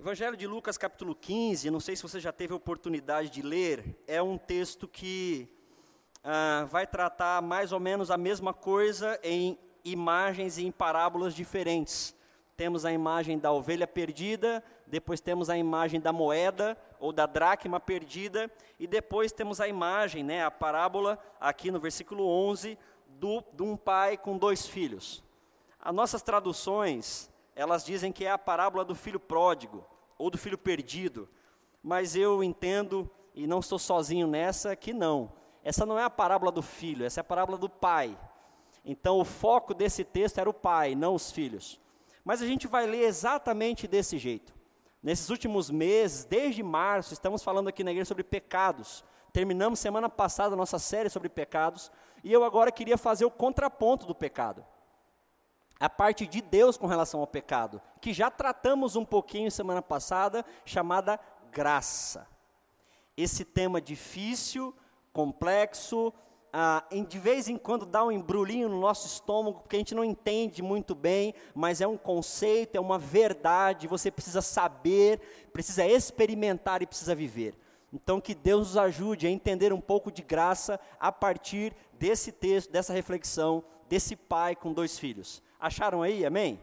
Evangelho de Lucas, capítulo 15, não sei se você já teve oportunidade de ler, é um texto que ah, vai tratar mais ou menos a mesma coisa em imagens e em parábolas diferentes. Temos a imagem da ovelha perdida, depois temos a imagem da moeda ou da dracma perdida, e depois temos a imagem, né, a parábola, aqui no versículo 11, do, de um pai com dois filhos. As nossas traduções elas dizem que é a parábola do filho pródigo ou do filho perdido, mas eu entendo e não estou sozinho nessa que não. Essa não é a parábola do filho, essa é a parábola do pai. Então o foco desse texto era o pai, não os filhos. Mas a gente vai ler exatamente desse jeito. Nesses últimos meses, desde março, estamos falando aqui na igreja sobre pecados. Terminamos semana passada a nossa série sobre pecados, e eu agora queria fazer o contraponto do pecado a parte de Deus com relação ao pecado, que já tratamos um pouquinho semana passada, chamada graça. Esse tema difícil, complexo, ah, de vez em quando dá um embrulhinho no nosso estômago, porque a gente não entende muito bem, mas é um conceito, é uma verdade, você precisa saber, precisa experimentar e precisa viver. Então, que Deus nos ajude a entender um pouco de graça a partir desse texto, dessa reflexão, desse pai com dois filhos. Acharam aí? Amém?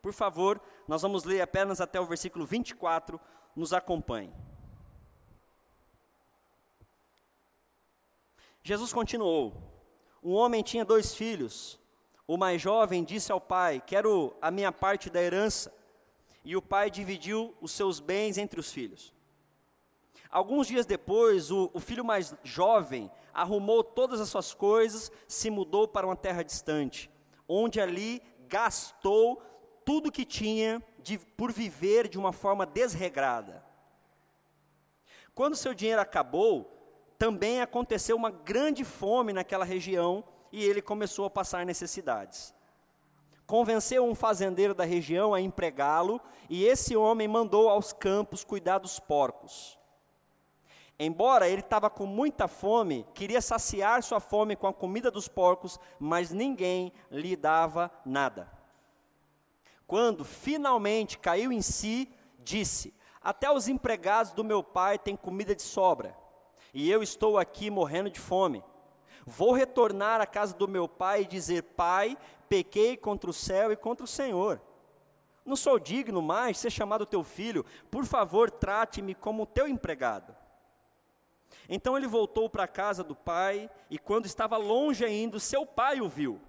Por favor, nós vamos ler apenas até o versículo 24. Nos acompanhe. Jesus continuou: Um homem tinha dois filhos. O mais jovem disse ao pai: Quero a minha parte da herança. E o pai dividiu os seus bens entre os filhos. Alguns dias depois, o, o filho mais jovem arrumou todas as suas coisas, se mudou para uma terra distante onde ali gastou tudo que tinha de, por viver de uma forma desregrada. Quando seu dinheiro acabou, também aconteceu uma grande fome naquela região e ele começou a passar necessidades. Convenceu um fazendeiro da região a empregá-lo e esse homem mandou aos campos cuidar dos porcos. Embora ele estava com muita fome, queria saciar sua fome com a comida dos porcos, mas ninguém lhe dava nada. Quando finalmente caiu em si, disse: Até os empregados do meu pai têm comida de sobra, e eu estou aqui morrendo de fome. Vou retornar à casa do meu pai e dizer: Pai, pequei contra o céu e contra o Senhor. Não sou digno mais de ser chamado teu filho, por favor, trate-me como teu empregado. Então ele voltou para a casa do pai, e quando estava longe ainda, seu pai o viu.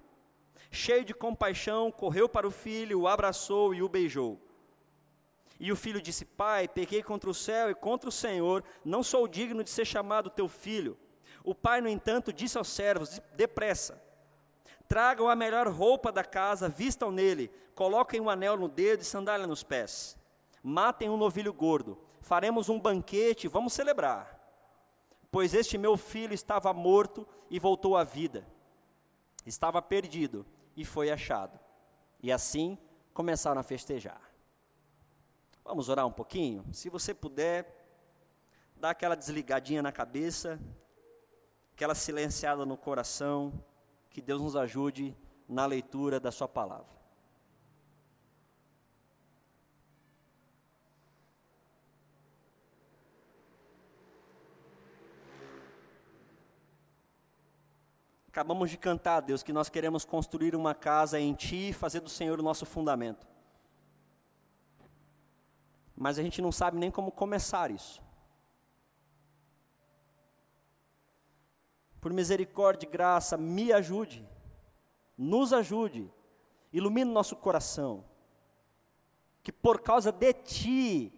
Cheio de compaixão, correu para o filho, o abraçou e o beijou. E o filho disse: Pai, pequei contra o céu e contra o Senhor, não sou digno de ser chamado teu filho. O pai, no entanto, disse aos servos: Depressa, tragam a melhor roupa da casa, vistam nele, coloquem um anel no dedo e sandália nos pés. Matem um novilho gordo, faremos um banquete, vamos celebrar pois este meu filho estava morto e voltou à vida. Estava perdido e foi achado. E assim começaram a festejar. Vamos orar um pouquinho? Se você puder, dá aquela desligadinha na cabeça, aquela silenciada no coração, que Deus nos ajude na leitura da Sua palavra. Acabamos de cantar, Deus, que nós queremos construir uma casa em Ti e fazer do Senhor o nosso fundamento. Mas a gente não sabe nem como começar isso. Por misericórdia e graça, me ajude, nos ajude, ilumine nosso coração. Que por causa de Ti,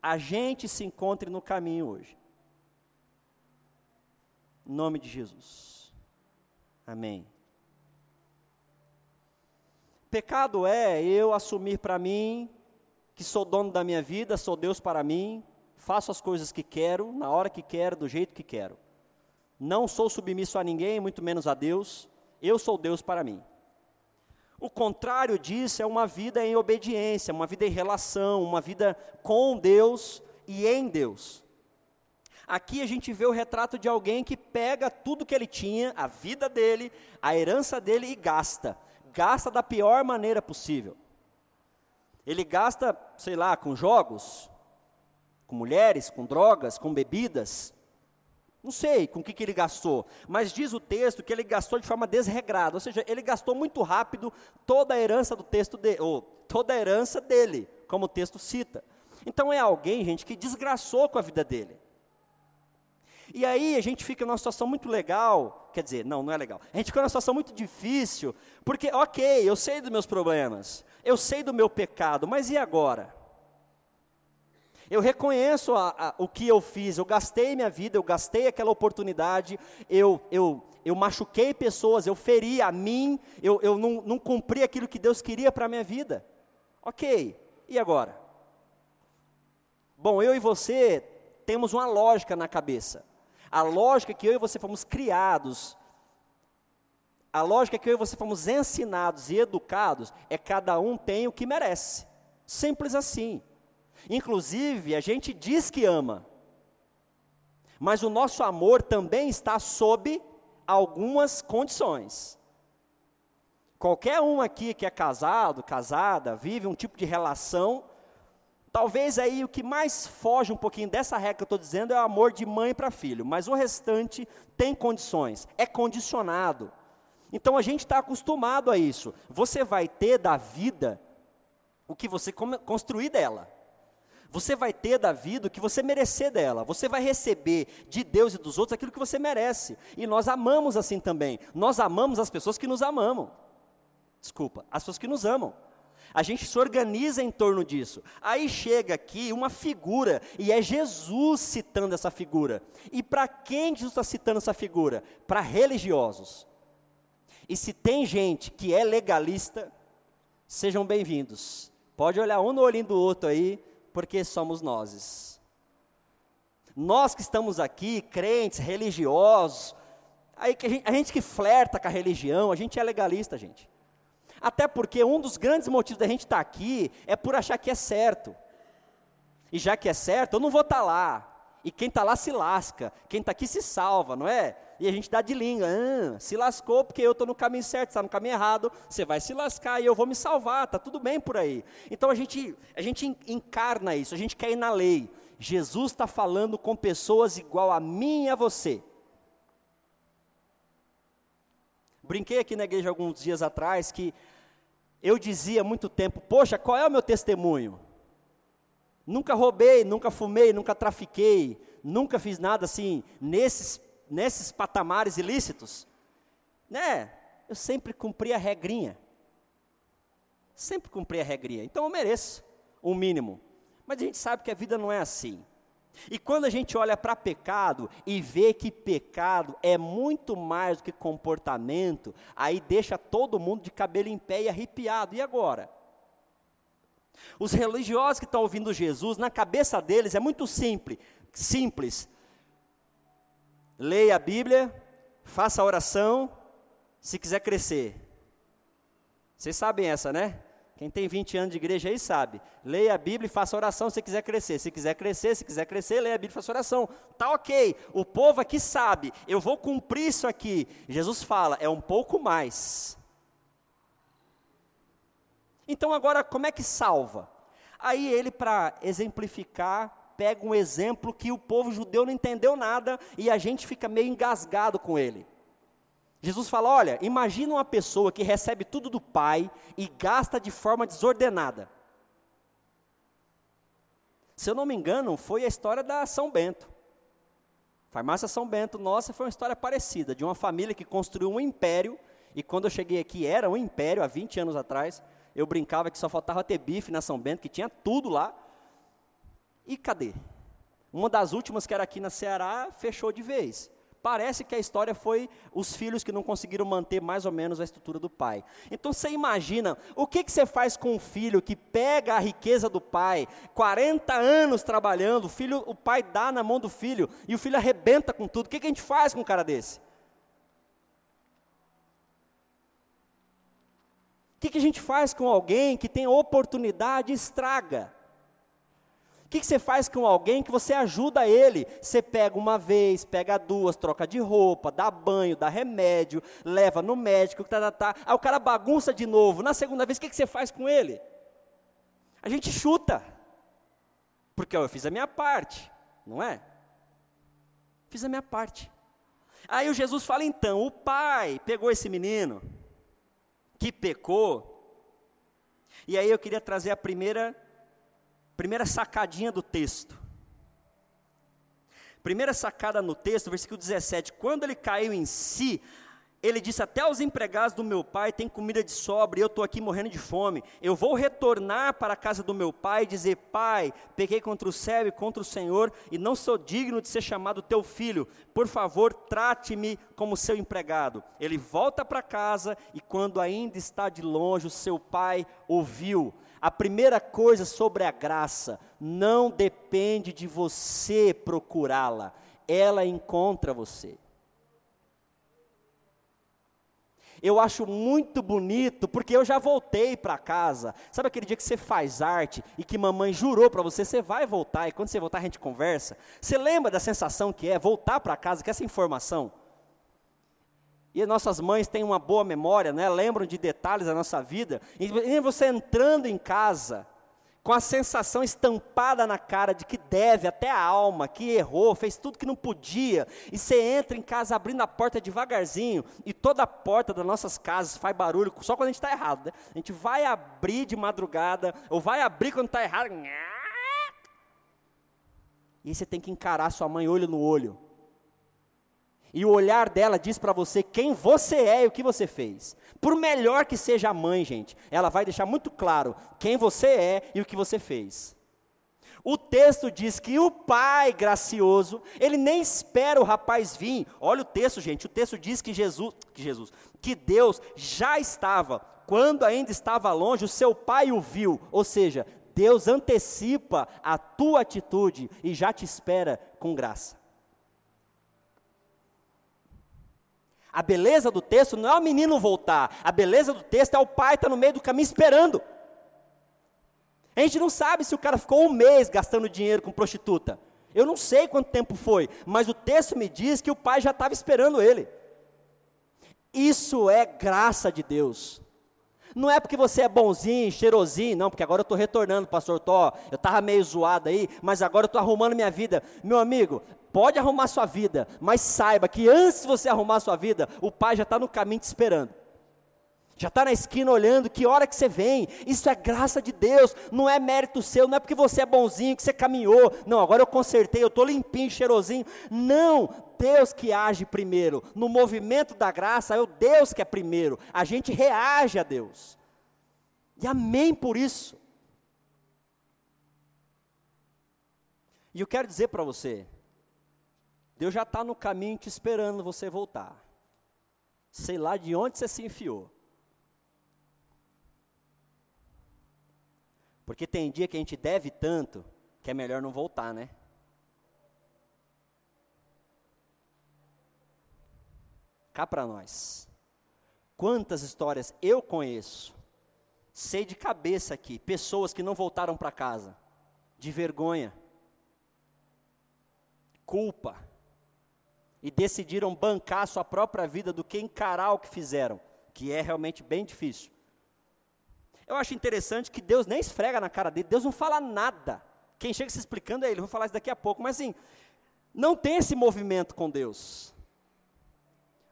a gente se encontre no caminho hoje. Em nome de Jesus. Amém. Pecado é eu assumir para mim que sou dono da minha vida, sou Deus para mim, faço as coisas que quero, na hora que quero, do jeito que quero. Não sou submisso a ninguém, muito menos a Deus. Eu sou Deus para mim. O contrário disso é uma vida em obediência, uma vida em relação, uma vida com Deus e em Deus. Aqui a gente vê o retrato de alguém que pega tudo que ele tinha, a vida dele, a herança dele e gasta. Gasta da pior maneira possível. Ele gasta, sei lá, com jogos, com mulheres, com drogas, com bebidas. Não sei com o que, que ele gastou, mas diz o texto que ele gastou de forma desregrada, ou seja, ele gastou muito rápido toda a herança do texto de, ou toda a herança dele, como o texto cita. Então é alguém, gente, que desgraçou com a vida dele. E aí a gente fica numa situação muito legal, quer dizer, não, não é legal. A gente fica numa situação muito difícil, porque, ok, eu sei dos meus problemas, eu sei do meu pecado, mas e agora? Eu reconheço a, a, o que eu fiz, eu gastei minha vida, eu gastei aquela oportunidade, eu, eu, eu machuquei pessoas, eu feri a mim, eu, eu não, não cumpri aquilo que Deus queria para a minha vida. Ok, e agora? Bom, eu e você temos uma lógica na cabeça. A lógica que eu e você fomos criados, a lógica que eu e você fomos ensinados e educados é cada um tem o que merece. Simples assim. Inclusive, a gente diz que ama, mas o nosso amor também está sob algumas condições. Qualquer um aqui que é casado, casada, vive um tipo de relação, Talvez aí o que mais foge um pouquinho dessa regra que eu estou dizendo é o amor de mãe para filho, mas o restante tem condições, é condicionado. Então a gente está acostumado a isso. Você vai ter da vida o que você construir dela. Você vai ter da vida o que você merecer dela. Você vai receber de Deus e dos outros aquilo que você merece. E nós amamos assim também. Nós amamos as pessoas que nos amam. Desculpa, as pessoas que nos amam. A gente se organiza em torno disso. Aí chega aqui uma figura, e é Jesus citando essa figura. E para quem Jesus está citando essa figura? Para religiosos. E se tem gente que é legalista, sejam bem-vindos. Pode olhar um no olhinho do outro aí, porque somos nós. Nós que estamos aqui, crentes, religiosos, aí que a gente, a gente que flerta com a religião, a gente é legalista, gente. Até porque um dos grandes motivos da gente estar tá aqui é por achar que é certo. E já que é certo, eu não vou estar tá lá. E quem está lá se lasca. Quem está aqui se salva, não é? E a gente dá de língua. Ah, se lascou porque eu estou no caminho certo, está no caminho errado. Você vai se lascar e eu vou me salvar. Está tudo bem por aí. Então a gente, a gente encarna isso. A gente quer ir na lei. Jesus está falando com pessoas igual a mim e a você. Brinquei aqui na igreja alguns dias atrás que eu dizia há muito tempo: Poxa, qual é o meu testemunho? Nunca roubei, nunca fumei, nunca trafiquei, nunca fiz nada assim, nesses, nesses patamares ilícitos. Né? Eu sempre cumpri a regrinha. Sempre cumpri a regrinha. Então eu mereço o um mínimo. Mas a gente sabe que a vida não é assim. E quando a gente olha para pecado e vê que pecado é muito mais do que comportamento, aí deixa todo mundo de cabelo em pé e arrepiado. E agora? Os religiosos que estão ouvindo Jesus, na cabeça deles é muito simples, simples. Leia a Bíblia, faça a oração, se quiser crescer. Vocês sabem essa, né? Quem tem 20 anos de igreja aí sabe. Leia a Bíblia e faça oração se quiser crescer. Se quiser crescer, se quiser crescer, leia a Bíblia e faça oração. Tá ok. O povo aqui sabe. Eu vou cumprir isso aqui. Jesus fala, é um pouco mais. Então agora, como é que salva? Aí ele, para exemplificar, pega um exemplo que o povo judeu não entendeu nada e a gente fica meio engasgado com ele. Jesus fala: olha, imagina uma pessoa que recebe tudo do Pai e gasta de forma desordenada. Se eu não me engano, foi a história da São Bento. Farmácia São Bento, nossa, foi uma história parecida, de uma família que construiu um império, e quando eu cheguei aqui era um império, há 20 anos atrás, eu brincava que só faltava ter bife na São Bento, que tinha tudo lá. E cadê? Uma das últimas que era aqui na Ceará fechou de vez. Parece que a história foi os filhos que não conseguiram manter mais ou menos a estrutura do pai. Então você imagina, o que, que você faz com um filho que pega a riqueza do pai, 40 anos trabalhando, o filho, o pai dá na mão do filho e o filho arrebenta com tudo. O que, que a gente faz com um cara desse? O que, que a gente faz com alguém que tem oportunidade e estraga? Que, que você faz com alguém que você ajuda ele? Você pega uma vez, pega duas, troca de roupa, dá banho, dá remédio, leva no médico, tá, tá, tá. aí o cara bagunça de novo. Na segunda vez, o que, que você faz com ele? A gente chuta, porque ó, eu fiz a minha parte, não é? Fiz a minha parte. Aí o Jesus fala: então, o pai pegou esse menino que pecou, e aí eu queria trazer a primeira, primeira sacadinha do texto. Primeira sacada no texto, versículo 17: quando ele caiu em si, ele disse: Até os empregados do meu pai têm comida de sobra e eu estou aqui morrendo de fome. Eu vou retornar para a casa do meu pai e dizer: Pai, pequei contra o céu e contra o Senhor e não sou digno de ser chamado teu filho. Por favor, trate-me como seu empregado. Ele volta para casa e, quando ainda está de longe, o seu pai ouviu. A primeira coisa sobre a graça: não depende de você procurá-la, ela encontra você. Eu acho muito bonito, porque eu já voltei para casa. Sabe aquele dia que você faz arte e que mamãe jurou para você, você vai voltar, e quando você voltar a gente conversa? Você lembra da sensação que é voltar para casa, que essa informação? E nossas mães têm uma boa memória, né? lembram de detalhes da nossa vida. E você entrando em casa, com a sensação estampada na cara de que deve até a alma, que errou, fez tudo que não podia, e você entra em casa abrindo a porta devagarzinho, e toda a porta das nossas casas faz barulho, só quando a gente está errado, né? A gente vai abrir de madrugada, ou vai abrir quando está errado, e aí você tem que encarar sua mãe olho no olho. E o olhar dela diz para você quem você é e o que você fez. Por melhor que seja a mãe, gente, ela vai deixar muito claro quem você é e o que você fez. O texto diz que o pai gracioso, ele nem espera o rapaz vir. Olha o texto, gente. O texto diz que Jesus, que Jesus, que Deus já estava, quando ainda estava longe, o seu pai o viu. Ou seja, Deus antecipa a tua atitude e já te espera com graça. A beleza do texto não é o menino voltar, a beleza do texto é o pai estar tá no meio do caminho esperando. A gente não sabe se o cara ficou um mês gastando dinheiro com prostituta. Eu não sei quanto tempo foi, mas o texto me diz que o pai já estava esperando ele. Isso é graça de Deus. Não é porque você é bonzinho, cheirosinho, não, porque agora eu estou retornando, pastor Tó, eu estava meio zoado aí, mas agora eu estou arrumando minha vida. Meu amigo, pode arrumar sua vida, mas saiba que antes de você arrumar sua vida, o pai já está no caminho te esperando. Já está na esquina olhando, que hora que você vem, isso é graça de Deus, não é mérito seu, não é porque você é bonzinho, que você caminhou, não, agora eu consertei, eu estou limpinho, cheirosinho, não, Deus que age primeiro, no movimento da graça é o Deus que é primeiro, a gente reage a Deus, e amém por isso, e eu quero dizer para você, Deus já está no caminho te esperando você voltar. Sei lá de onde você se enfiou. Porque tem dia que a gente deve tanto que é melhor não voltar, né? Cá para nós. Quantas histórias eu conheço, sei de cabeça aqui, pessoas que não voltaram para casa, de vergonha, culpa, e decidiram bancar sua própria vida do que encarar o que fizeram, que é realmente bem difícil. Eu acho interessante que Deus nem esfrega na cara dele, Deus não fala nada. Quem chega se explicando é ele, vou falar isso daqui a pouco, mas assim, não tem esse movimento com Deus.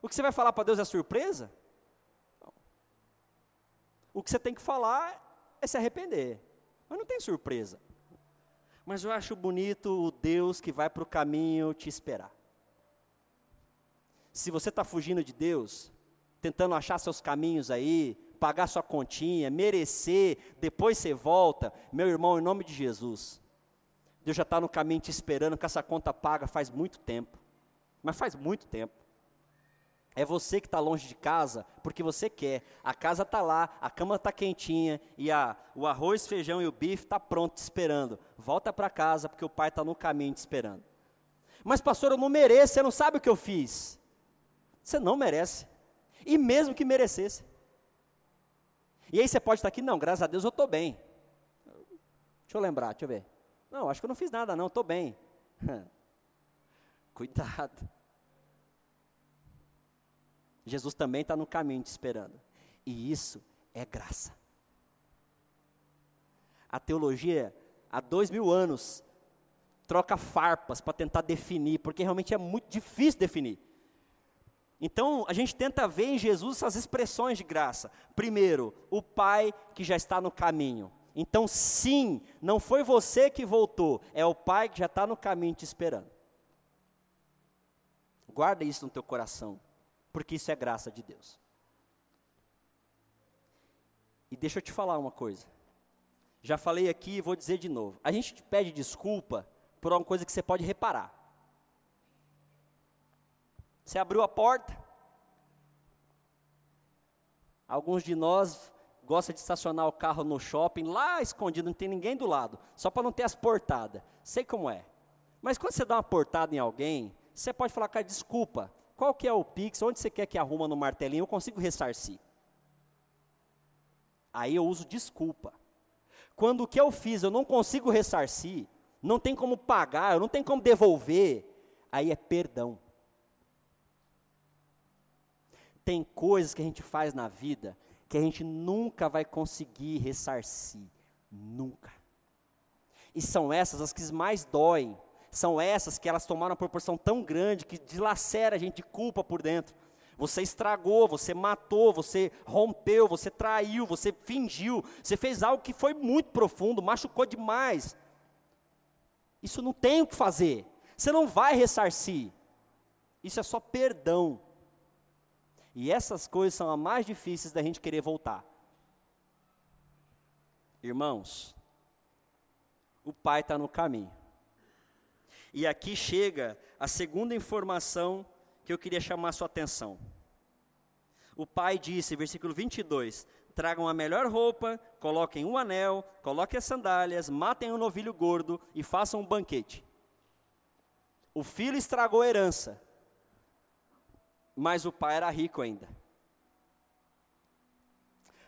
O que você vai falar para Deus é surpresa? Não. O que você tem que falar é se arrepender, mas não tem surpresa. Mas eu acho bonito o Deus que vai para o caminho te esperar. Se você está fugindo de Deus, tentando achar seus caminhos aí, pagar sua continha, merecer, depois você volta, meu irmão, em nome de Jesus, Deus já está no caminho te esperando com essa conta paga faz muito tempo. Mas faz muito tempo. É você que está longe de casa porque você quer. A casa está lá, a cama está quentinha e a, o arroz, feijão e o bife está pronto te esperando. Volta para casa porque o pai está no caminho te esperando. Mas pastor, eu não mereço, você não sabe o que eu fiz. Você não merece. E mesmo que merecesse. E aí você pode estar aqui, não, graças a Deus eu estou bem. Deixa eu lembrar, deixa eu ver. Não, acho que eu não fiz nada, não, estou bem. Cuidado. Jesus também está no caminho te esperando. E isso é graça. A teologia, há dois mil anos, troca farpas para tentar definir, porque realmente é muito difícil definir. Então, a gente tenta ver em Jesus essas expressões de graça. Primeiro, o Pai que já está no caminho. Então, sim, não foi você que voltou, é o Pai que já está no caminho te esperando. Guarda isso no teu coração, porque isso é graça de Deus. E deixa eu te falar uma coisa. Já falei aqui e vou dizer de novo. A gente te pede desculpa por uma coisa que você pode reparar. Você abriu a porta. Alguns de nós gostam de estacionar o carro no shopping, lá escondido, não tem ninguém do lado, só para não ter as portadas. Sei como é. Mas quando você dá uma portada em alguém, você pode falar, cara, desculpa, qual que é o Pix, onde você quer que arruma no martelinho, eu consigo ressarcir. Aí eu uso desculpa. Quando o que eu fiz eu não consigo ressarcir, não tem como pagar, eu não tenho como devolver, aí é perdão. Tem coisas que a gente faz na vida que a gente nunca vai conseguir ressarcir. Nunca. E são essas as que mais doem. São essas que elas tomaram uma proporção tão grande que dilacera a gente de culpa por dentro. Você estragou, você matou, você rompeu, você traiu, você fingiu, você fez algo que foi muito profundo, machucou demais. Isso não tem o que fazer. Você não vai ressarcir. Isso é só perdão. E essas coisas são as mais difíceis da gente querer voltar. Irmãos, o Pai está no caminho. E aqui chega a segunda informação que eu queria chamar a sua atenção. O pai disse, versículo 22, tragam a melhor roupa, coloquem um anel, coloquem as sandálias, matem um novilho gordo e façam um banquete. O filho estragou a herança, mas o pai era rico ainda.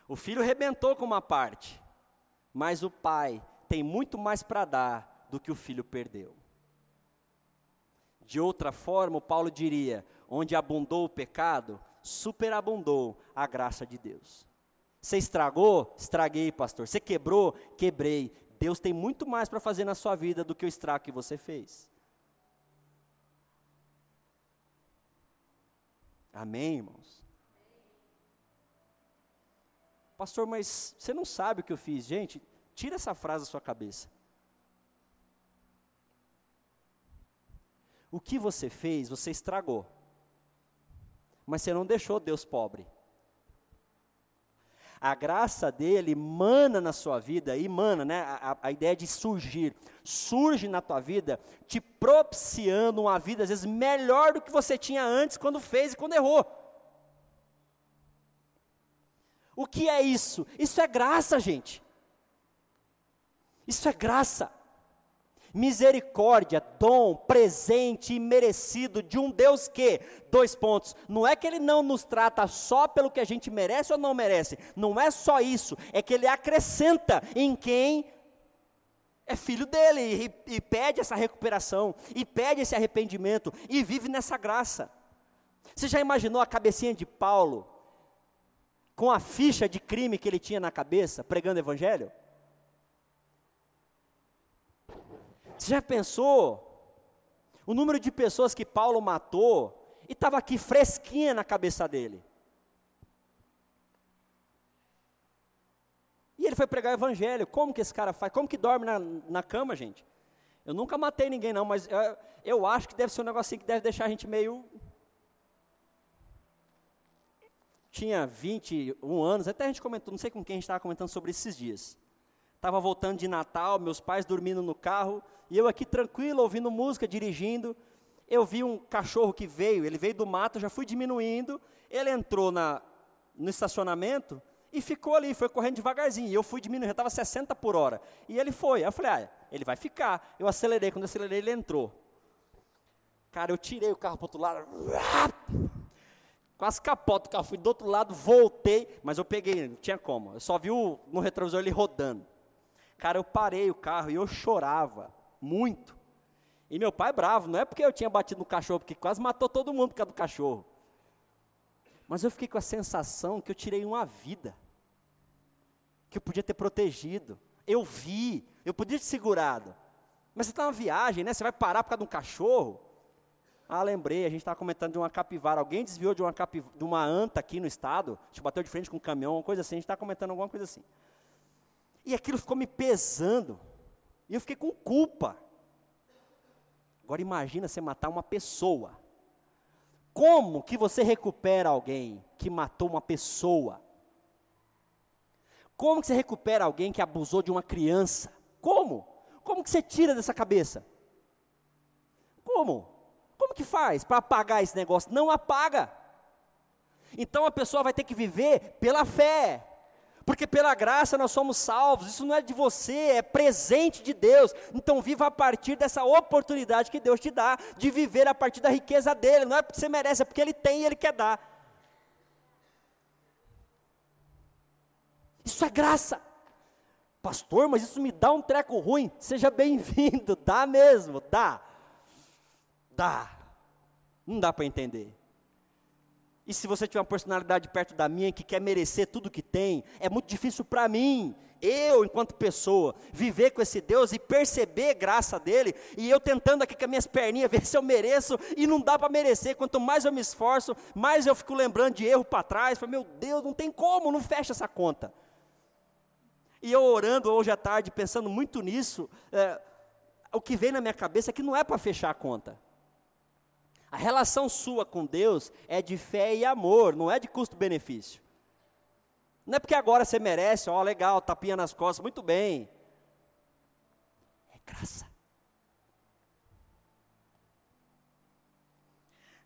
O filho rebentou com uma parte, mas o pai tem muito mais para dar do que o filho perdeu. De outra forma, Paulo diria: onde abundou o pecado, superabundou a graça de Deus. Você estragou? Estraguei, pastor. Você quebrou? Quebrei. Deus tem muito mais para fazer na sua vida do que o estrago que você fez. Amém, irmãos? Pastor, mas você não sabe o que eu fiz. Gente, tira essa frase da sua cabeça. O que você fez, você estragou. Mas você não deixou Deus pobre. A graça dele mana na sua vida, e mana, né? A, a, ideia de surgir. Surge na tua vida, te propiciando uma vida, às vezes, melhor do que você tinha antes, quando fez e quando errou. O que é isso? Isso é graça, gente. Isso é graça. Misericórdia, dom, presente e merecido de um Deus que, dois pontos, não é que Ele não nos trata só pelo que a gente merece ou não merece, não é só isso, é que Ele acrescenta em quem é filho dele e, e pede essa recuperação, e pede esse arrependimento, e vive nessa graça. Você já imaginou a cabecinha de Paulo, com a ficha de crime que ele tinha na cabeça, pregando evangelho? Você já pensou o número de pessoas que Paulo matou e estava aqui fresquinha na cabeça dele? E ele foi pregar o evangelho. Como que esse cara faz? Como que dorme na, na cama, gente? Eu nunca matei ninguém, não, mas eu, eu acho que deve ser um negocinho que deve deixar a gente meio. Tinha 21 anos, até a gente comentou, não sei com quem a gente estava comentando sobre esses dias. Estava voltando de Natal, meus pais dormindo no carro, e eu aqui tranquilo, ouvindo música, dirigindo. Eu vi um cachorro que veio, ele veio do mato, já fui diminuindo. Ele entrou na, no estacionamento e ficou ali, foi correndo devagarzinho. E eu fui diminuindo, já estava 60 por hora. E ele foi. Aí eu falei, ah, ele vai ficar. Eu acelerei, quando eu acelerei, ele entrou. Cara, eu tirei o carro para outro lado. Quase capoto o carro, fui do outro lado, voltei, mas eu peguei, não tinha como. Eu só vi o, no retrovisor ele rodando. Cara, eu parei o carro e eu chorava muito. E meu pai é bravo, não é porque eu tinha batido no cachorro, porque quase matou todo mundo por causa do cachorro. Mas eu fiquei com a sensação que eu tirei uma vida, que eu podia ter protegido. Eu vi, eu podia te segurado. Mas você está numa viagem, né? Você vai parar por causa de um cachorro? Ah, lembrei, a gente estava comentando de uma capivara. Alguém desviou de uma, capiv... de uma anta aqui no estado, te bateu de frente com um caminhão, uma coisa assim. A gente está comentando alguma coisa assim. E aquilo ficou me pesando. E eu fiquei com culpa. Agora imagina você matar uma pessoa. Como que você recupera alguém que matou uma pessoa? Como que você recupera alguém que abusou de uma criança? Como? Como que você tira dessa cabeça? Como? Como que faz para apagar esse negócio? Não apaga. Então a pessoa vai ter que viver pela fé. Porque pela graça nós somos salvos, isso não é de você, é presente de Deus. Então viva a partir dessa oportunidade que Deus te dá de viver a partir da riqueza dele. Não é porque você merece, é porque ele tem e ele quer dar. Isso é graça. Pastor, mas isso me dá um treco ruim. Seja bem-vindo, dá mesmo, dá. Dá. Não dá para entender. E se você tiver uma personalidade perto da minha que quer merecer tudo que tem, é muito difícil para mim, eu, enquanto pessoa, viver com esse Deus e perceber graça dele, e eu tentando aqui com as minhas perninhas ver se eu mereço, e não dá para merecer. Quanto mais eu me esforço, mais eu fico lembrando de erro para trás. Falo, meu Deus, não tem como, não fecha essa conta. E eu orando hoje à tarde, pensando muito nisso, é, o que vem na minha cabeça é que não é para fechar a conta. A relação sua com Deus é de fé e amor, não é de custo-benefício. Não é porque agora você merece, ó, legal, tapinha nas costas, muito bem. É graça.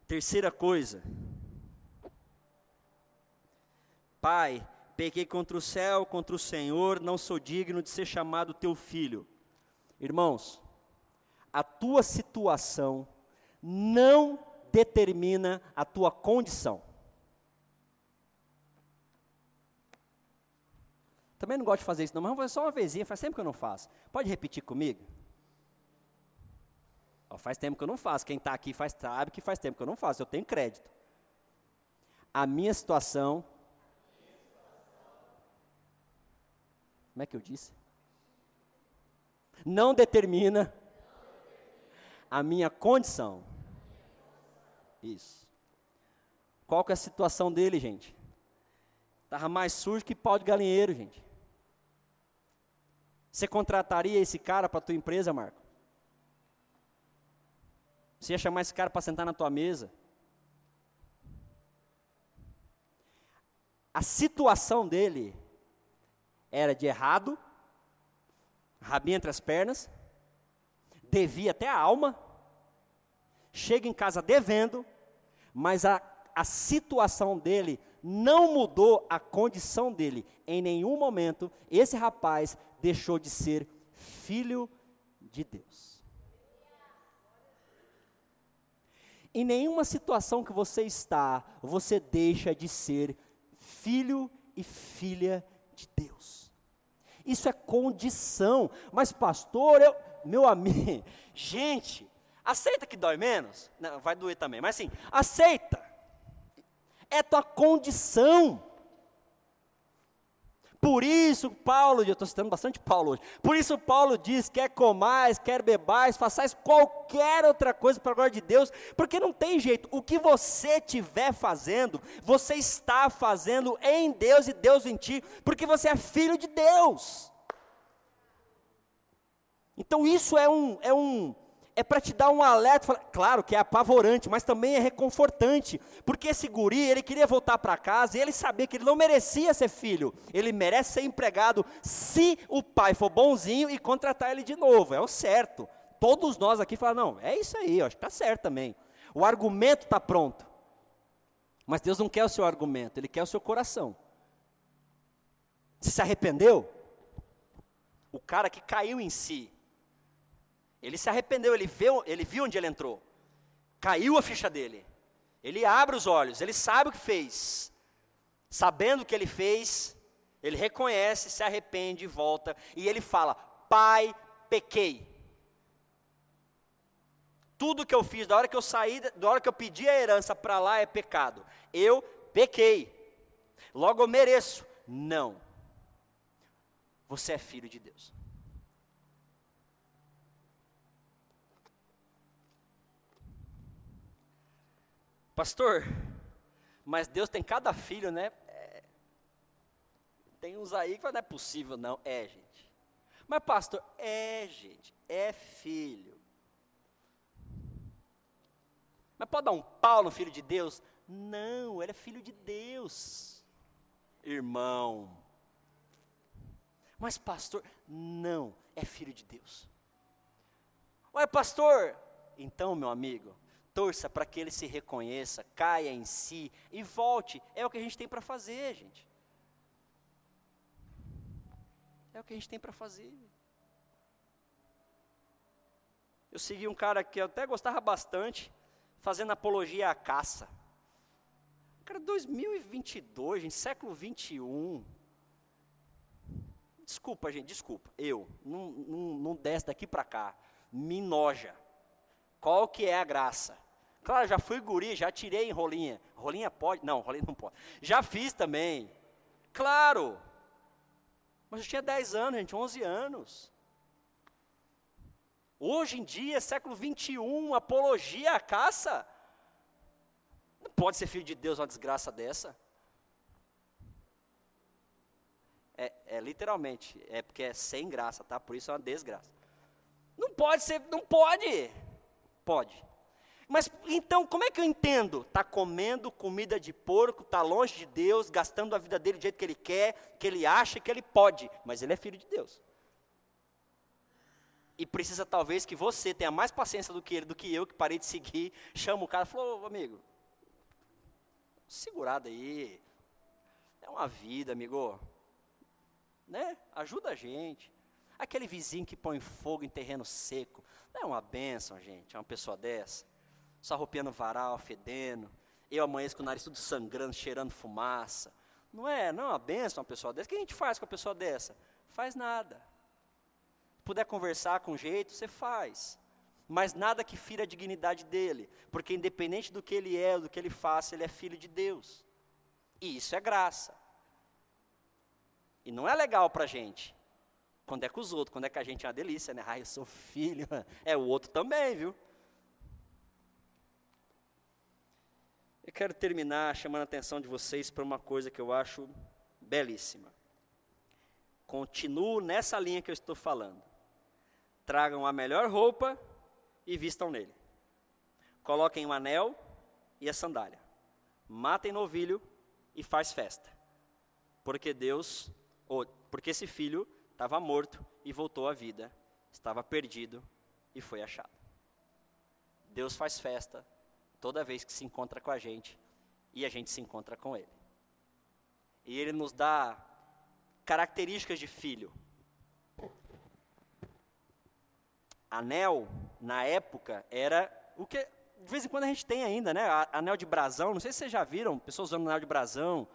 Terceira coisa. Pai, pequei contra o céu, contra o Senhor, não sou digno de ser chamado teu filho. Irmãos, a tua situação não determina a tua condição. Também não gosto de fazer isso, não, mas vamos fazer só uma vezinha, faz tempo que eu não faço. Pode repetir comigo? Ó, faz tempo que eu não faço. Quem está aqui faz, sabe que faz tempo que eu não faço, eu tenho crédito. A minha situação. Como é que eu disse? Não determina a minha condição. Isso. Qual que é a situação dele, gente? Estava mais sujo que pau de galinheiro, gente. Você contrataria esse cara para a tua empresa, Marco? Você ia chamar esse cara para sentar na tua mesa? A situação dele era de errado, rabinho entre as pernas, devia até a alma, chega em casa devendo, mas a, a situação dele não mudou a condição dele. Em nenhum momento esse rapaz deixou de ser filho de Deus. Em nenhuma situação que você está, você deixa de ser filho e filha de Deus. Isso é condição. Mas pastor, eu, meu amigo, gente, Aceita que dói menos? Não, vai doer também, mas assim, aceita. É tua condição. Por isso, Paulo, eu estou citando bastante Paulo hoje. Por isso, Paulo diz: quer comais, quer bebais, façais qualquer outra coisa para a glória de Deus, porque não tem jeito. O que você estiver fazendo, você está fazendo em Deus e Deus em ti, porque você é filho de Deus. Então, isso é um, é um, é para te dar um alerta, claro que é apavorante, mas também é reconfortante, porque esse guri, ele queria voltar para casa e ele sabia que ele não merecia ser filho, ele merece ser empregado se o pai for bonzinho e contratar ele de novo, é o certo. Todos nós aqui falam, não, é isso aí, acho que está certo também. O argumento está pronto, mas Deus não quer o seu argumento, Ele quer o seu coração. Você se arrependeu? O cara que caiu em si, ele se arrependeu, ele viu, ele viu onde ele entrou. Caiu a ficha dele. Ele abre os olhos, ele sabe o que fez. Sabendo o que ele fez, ele reconhece, se arrepende e volta. E ele fala: Pai, pequei. Tudo que eu fiz, da hora que eu saí, da hora que eu pedi a herança para lá é pecado. Eu pequei. Logo eu mereço. Não. você é filho de Deus. Pastor, mas Deus tem cada filho, né? É, tem uns aí que não é possível, não. É, gente. Mas, pastor, é, gente. É filho. Mas pode dar um pau no filho de Deus? Não, ele é filho de Deus. Irmão. Mas, pastor, não, é filho de Deus. Ué, pastor, então, meu amigo, torça para que ele se reconheça, caia em si e volte. É o que a gente tem para fazer, gente. É o que a gente tem para fazer. Eu segui um cara que eu até gostava bastante, fazendo apologia à caça. Cara, 2022, gente, século 21. Desculpa, gente, desculpa. Eu, não, não, não desce daqui para cá. Me noja. Qual que é a graça? Claro, já fui guri, já tirei em rolinha. Rolinha pode? Não, rolinha não pode. Já fiz também. Claro. Mas eu tinha 10 anos, gente, 11 anos. Hoje em dia, século 21, apologia à caça. Não pode ser filho de Deus uma desgraça dessa. É, é, literalmente, é porque é sem graça, tá? Por isso é uma desgraça. Não pode ser, não pode. Pode. Mas então, como é que eu entendo? Está comendo comida de porco, está longe de Deus, gastando a vida dele do jeito que ele quer, que ele acha que ele pode, mas ele é filho de Deus. E precisa talvez que você tenha mais paciência do que ele, do que eu, que parei de seguir, chama o cara e falou, amigo, segurada aí, é uma vida, amigo, né? Ajuda a gente. Aquele vizinho que põe fogo em terreno seco, não é uma bênção, gente, é uma pessoa dessa no varal, fedendo, eu amanheço com o nariz tudo sangrando, cheirando fumaça. Não é, não é uma benção uma pessoa dessa. O que a gente faz com a pessoa dessa? Faz nada. Se puder conversar com jeito, você faz. Mas nada que fira a dignidade dele, porque independente do que ele é, do que ele faça, ele é filho de Deus. E isso é graça. E não é legal para a gente. Quando é com os outros, quando é que a gente é uma delícia, né? Ai, eu sou filho. É o outro também, viu? Eu quero terminar chamando a atenção de vocês para uma coisa que eu acho belíssima. Continuo nessa linha que eu estou falando. Tragam a melhor roupa e vistam nele. Coloquem o anel e a sandália. Matem novilho e faz festa. Porque Deus, ou porque esse filho estava morto e voltou à vida, estava perdido e foi achado. Deus faz festa toda vez que se encontra com a gente e a gente se encontra com Ele. E Ele nos dá características de filho. Anel, na época, era o que de vez em quando a gente tem ainda, né? Anel de brasão, não sei se vocês já viram, pessoas usando anel de brasão.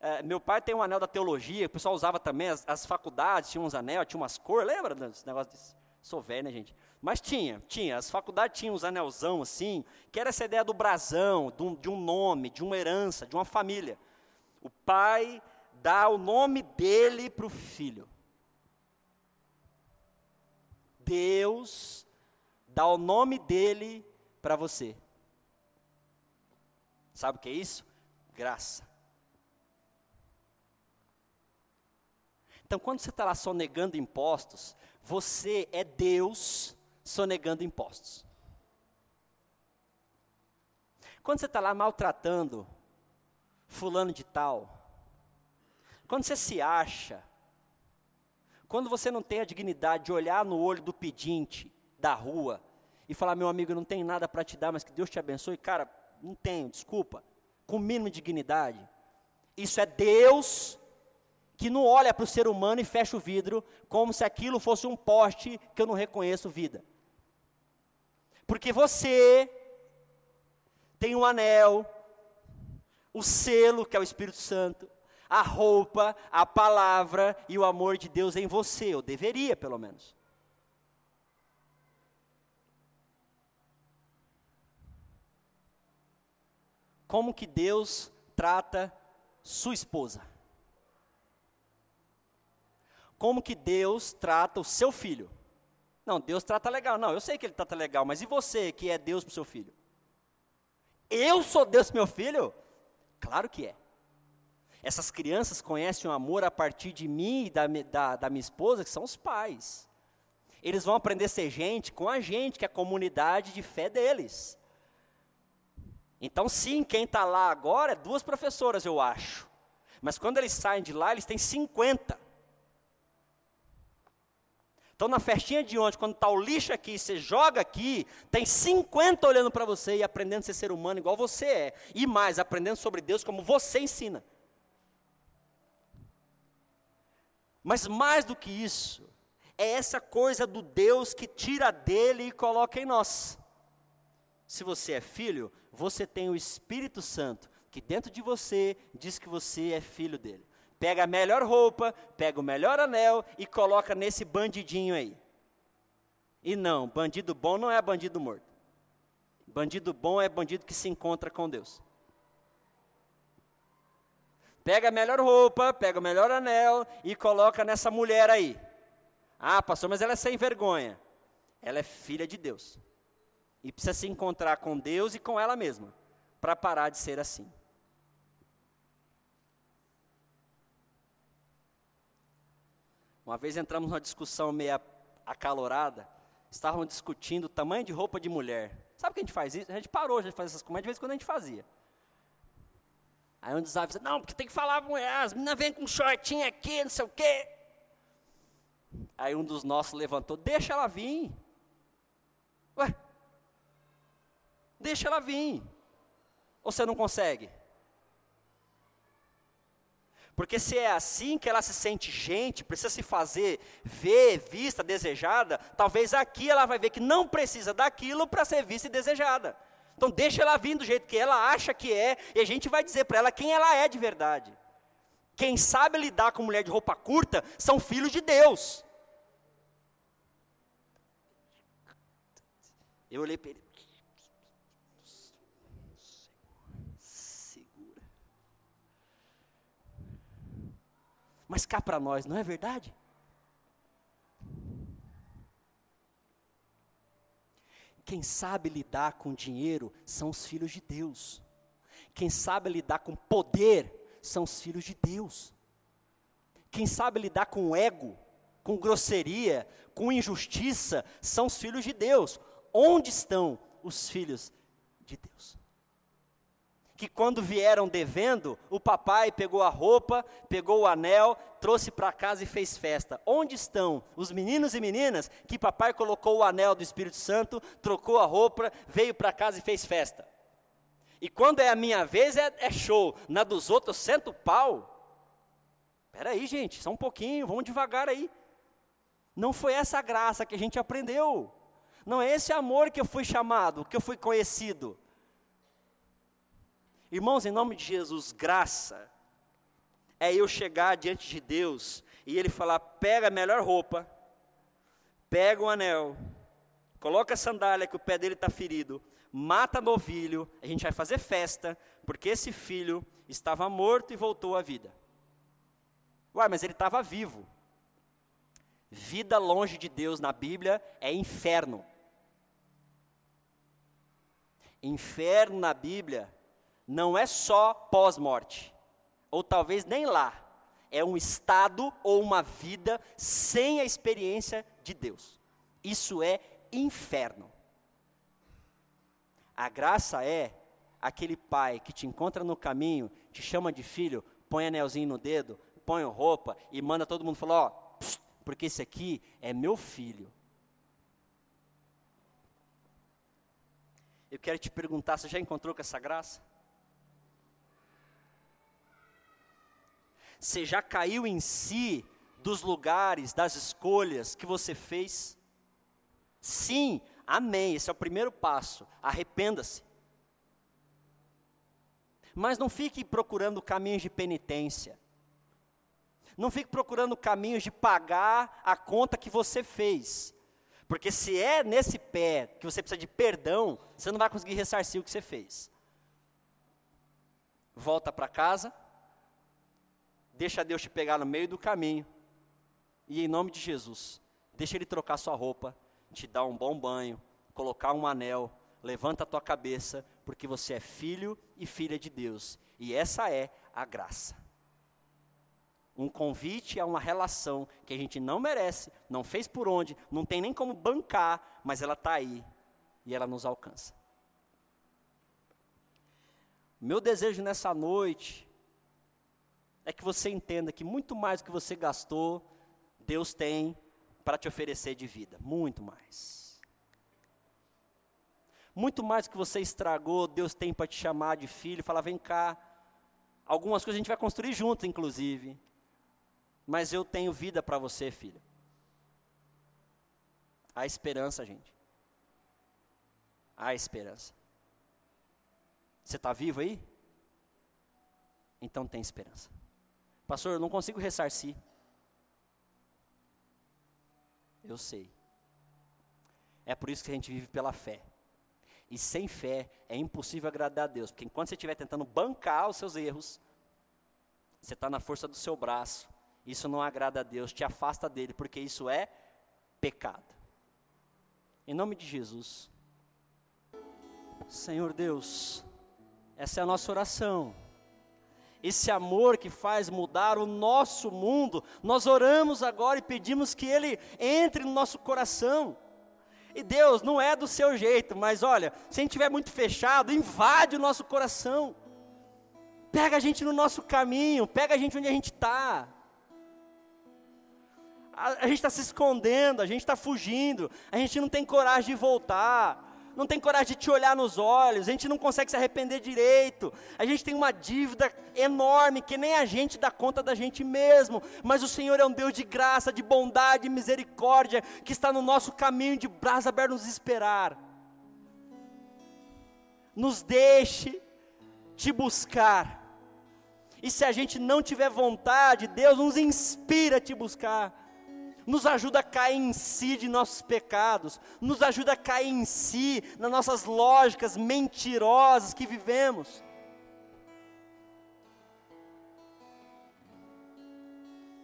É, meu pai tem um anel da teologia, o pessoal usava também, as, as faculdades tinham uns anel, tinha umas cores, lembra desse negócio desse? Sou velho, né, gente? Mas tinha, tinha. As faculdades tinham uns anelzão assim, que era essa ideia do brasão, de um, de um nome, de uma herança, de uma família. O pai dá o nome dele para o filho. Deus dá o nome dele para você. Sabe o que é isso? Graça. Então, quando você está lá sonegando impostos, você é Deus sonegando impostos. Quando você está lá maltratando fulano de tal, quando você se acha, quando você não tem a dignidade de olhar no olho do pedinte da rua e falar, meu amigo, não tenho nada para te dar, mas que Deus te abençoe, cara, não tenho, desculpa, com mínimo de dignidade. Isso é Deus que não olha para o ser humano e fecha o vidro como se aquilo fosse um poste que eu não reconheço vida. Porque você tem um anel, o selo, que é o Espírito Santo, a roupa, a palavra e o amor de Deus em você, ou deveria, pelo menos. Como que Deus trata sua esposa? Como que Deus trata o seu filho. Não, Deus trata legal. Não, eu sei que ele trata legal, mas e você que é Deus para o seu filho? Eu sou Deus para meu filho? Claro que é. Essas crianças conhecem o amor a partir de mim e da, da, da minha esposa, que são os pais. Eles vão aprender a ser gente com a gente, que é a comunidade de fé deles. Então, sim, quem está lá agora é duas professoras, eu acho. Mas quando eles saem de lá, eles têm 50. Então, na festinha de ontem, quando está o lixo aqui, você joga aqui, tem 50 olhando para você e aprendendo a ser ser humano igual você é. E mais, aprendendo sobre Deus como você ensina. Mas mais do que isso, é essa coisa do Deus que tira dele e coloca em nós. Se você é filho, você tem o Espírito Santo, que dentro de você diz que você é filho dele pega a melhor roupa, pega o melhor anel e coloca nesse bandidinho aí. E não, bandido bom não é bandido morto. Bandido bom é bandido que se encontra com Deus. Pega a melhor roupa, pega o melhor anel e coloca nessa mulher aí. Ah, pastor, mas ela é sem vergonha. Ela é filha de Deus. E precisa se encontrar com Deus e com ela mesma, para parar de ser assim. Uma vez entramos numa discussão meio acalorada, estavam discutindo o tamanho de roupa de mulher. Sabe que a gente faz isso? A gente parou de fazer essas coisas, de vez em quando a gente fazia. Aí um desafio não, porque tem que falar com as meninas vêm com um shortinho aqui, não sei o quê. Aí um dos nossos levantou, deixa ela vir. Ué, deixa ela vir. Ou você não consegue? Porque se é assim que ela se sente gente, precisa se fazer ver, vista, desejada, talvez aqui ela vai ver que não precisa daquilo para ser vista e desejada. Então deixa ela vir do jeito que ela acha que é, e a gente vai dizer para ela quem ela é de verdade. Quem sabe lidar com mulher de roupa curta são filhos de Deus. Eu olhei para ele, Mas cá para nós, não é verdade? Quem sabe lidar com dinheiro são os filhos de Deus. Quem sabe lidar com poder são os filhos de Deus. Quem sabe lidar com ego, com grosseria, com injustiça, são os filhos de Deus. Onde estão os filhos de Deus? Que quando vieram devendo, o papai pegou a roupa, pegou o anel, trouxe para casa e fez festa. Onde estão os meninos e meninas que papai colocou o anel do Espírito Santo, trocou a roupa, veio para casa e fez festa? E quando é a minha vez, é, é show. Na dos outros, sento pau. Espera aí, gente, só um pouquinho, vamos devagar aí. Não foi essa graça que a gente aprendeu. Não é esse amor que eu fui chamado, que eu fui conhecido. Irmãos, em nome de Jesus, graça é eu chegar diante de Deus e Ele falar: pega a melhor roupa, pega o anel, coloca a sandália que o pé dele está ferido, mata novilho, a gente vai fazer festa, porque esse filho estava morto e voltou à vida. Uai, mas ele estava vivo. Vida longe de Deus na Bíblia é inferno. Inferno na Bíblia não é só pós-morte, ou talvez nem lá. É um estado ou uma vida sem a experiência de Deus. Isso é inferno. A graça é aquele pai que te encontra no caminho, te chama de filho, põe anelzinho no dedo, põe roupa e manda todo mundo falar: ó, porque esse aqui é meu filho. Eu quero te perguntar: você já encontrou com essa graça? Você já caiu em si dos lugares, das escolhas que você fez? Sim, amém. Esse é o primeiro passo. Arrependa-se. Mas não fique procurando caminhos de penitência. Não fique procurando caminhos de pagar a conta que você fez. Porque se é nesse pé que você precisa de perdão, você não vai conseguir ressarcir o que você fez. Volta para casa, deixa Deus te pegar no meio do caminho E em nome de Jesus, deixa ele trocar sua roupa, te dar um bom banho, colocar um anel, levanta a tua cabeça, porque você é filho e filha de Deus. E essa é a graça. Um convite a uma relação que a gente não merece, não fez por onde, não tem nem como bancar, mas ela está aí e ela nos alcança. Meu desejo nessa noite é que você entenda que muito mais do que você gastou, Deus tem para te oferecer de vida, muito mais. Muito mais do que você estragou, Deus tem para te chamar de filho, falar: vem cá. Algumas coisas a gente vai construir junto, inclusive. Mas eu tenho vida para você, filha. Há esperança, gente. Há esperança. Você está vivo aí? Então tem esperança. Pastor, eu não consigo ressarcir. Eu sei. É por isso que a gente vive pela fé. E sem fé é impossível agradar a Deus, porque enquanto você estiver tentando bancar os seus erros, você está na força do seu braço, isso não agrada a Deus, te afasta dele, porque isso é pecado. Em nome de Jesus, Senhor Deus, essa é a nossa oração. Esse amor que faz mudar o nosso mundo, nós oramos agora e pedimos que ele entre no nosso coração. E Deus, não é do seu jeito, mas olha, se a gente estiver muito fechado, invade o nosso coração. Pega a gente no nosso caminho, pega a gente onde a gente está a, gente está se escondendo, a gente está fugindo, a gente não tem coragem de voltar, não tem coragem de te olhar nos olhos, a gente não consegue se arrepender direito, a gente tem uma dívida enorme que nem a gente dá conta da gente mesmo, mas o Senhor é um Deus de graça, de bondade, misericórdia, que está no nosso caminho de braços abertos nos esperar. Nos deixe te buscar. E se a gente não tiver vontade, Deus nos inspira a te buscar nos ajuda a cair em si de nossos pecados, nos ajuda a cair em si nas nossas lógicas mentirosas que vivemos.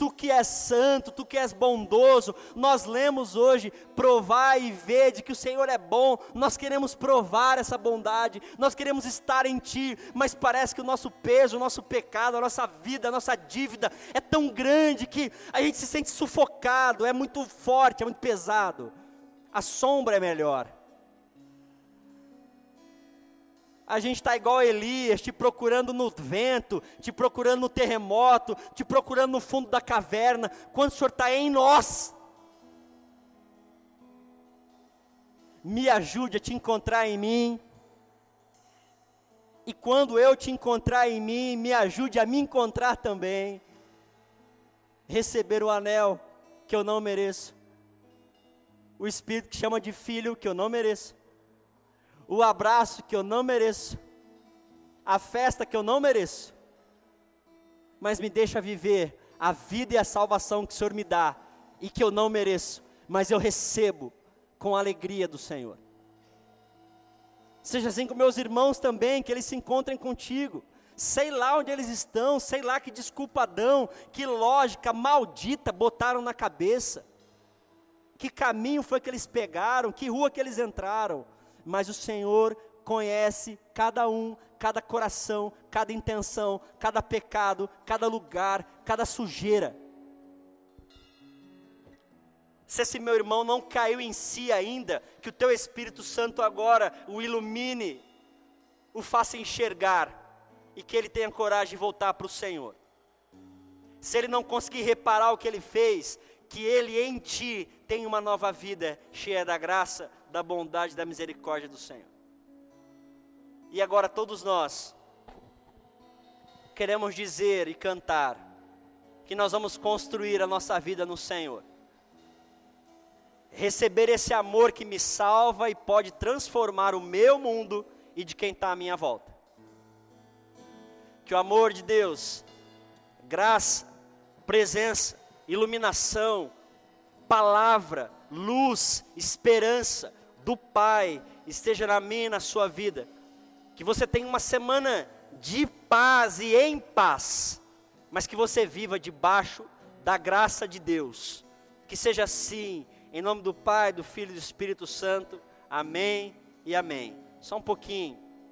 Tu que és santo, tu que és bondoso. Nós lemos hoje, provar e ver de que o Senhor é bom. Nós queremos provar essa bondade, nós queremos estar em Ti, mas parece que o nosso peso, o nosso pecado, a nossa vida, a nossa dívida é tão grande que a gente se sente sufocado, é muito forte, é muito pesado. A sombra é melhor. A gente está igual Elias, te procurando no vento, te procurando no terremoto, te procurando no fundo da caverna, quando o Senhor está em nós. Me ajude a te encontrar em mim. E quando eu te encontrar em mim, me ajude a me encontrar também. Receber o anel que eu não mereço. O Espírito que chama de filho que eu não mereço o abraço que eu não mereço, a festa que eu não mereço, mas me deixa viver a vida e a salvação que o Senhor me dá e que eu não mereço, mas eu recebo com a alegria do Senhor. Seja assim com meus irmãos também, que eles se encontrem contigo. Sei lá onde eles estão, sei lá que desculpadão, que lógica maldita botaram na cabeça. Que caminho foi que eles pegaram, que rua que eles entraram mas o Senhor conhece cada um, cada coração, cada intenção, cada pecado, cada lugar, cada sujeira. Se esse meu irmão não caiu em si ainda, que o teu Espírito Santo agora o ilumine, o faça enxergar e que ele tenha coragem de voltar para o Senhor. Se ele não conseguir reparar o que ele fez, que ele em ti tenha uma nova vida cheia da graça, da bondade, da misericórdia do Senhor. E agora todos nós queremos dizer e cantar que nós vamos construir a nossa vida no Senhor. Receber esse amor que me salva e pode transformar o meu mundo e de quem está à minha volta. Que o amor de Deus, graça, presença, iluminação, palavra, luz, esperança, do Pai esteja na minha e na sua vida. Que você tenha uma semana de paz e em paz, mas que você viva debaixo da graça de Deus, Que seja assim, em nome do Pai, do Filho e do Espírito Santo. Amém e amém. Só um pouquinho.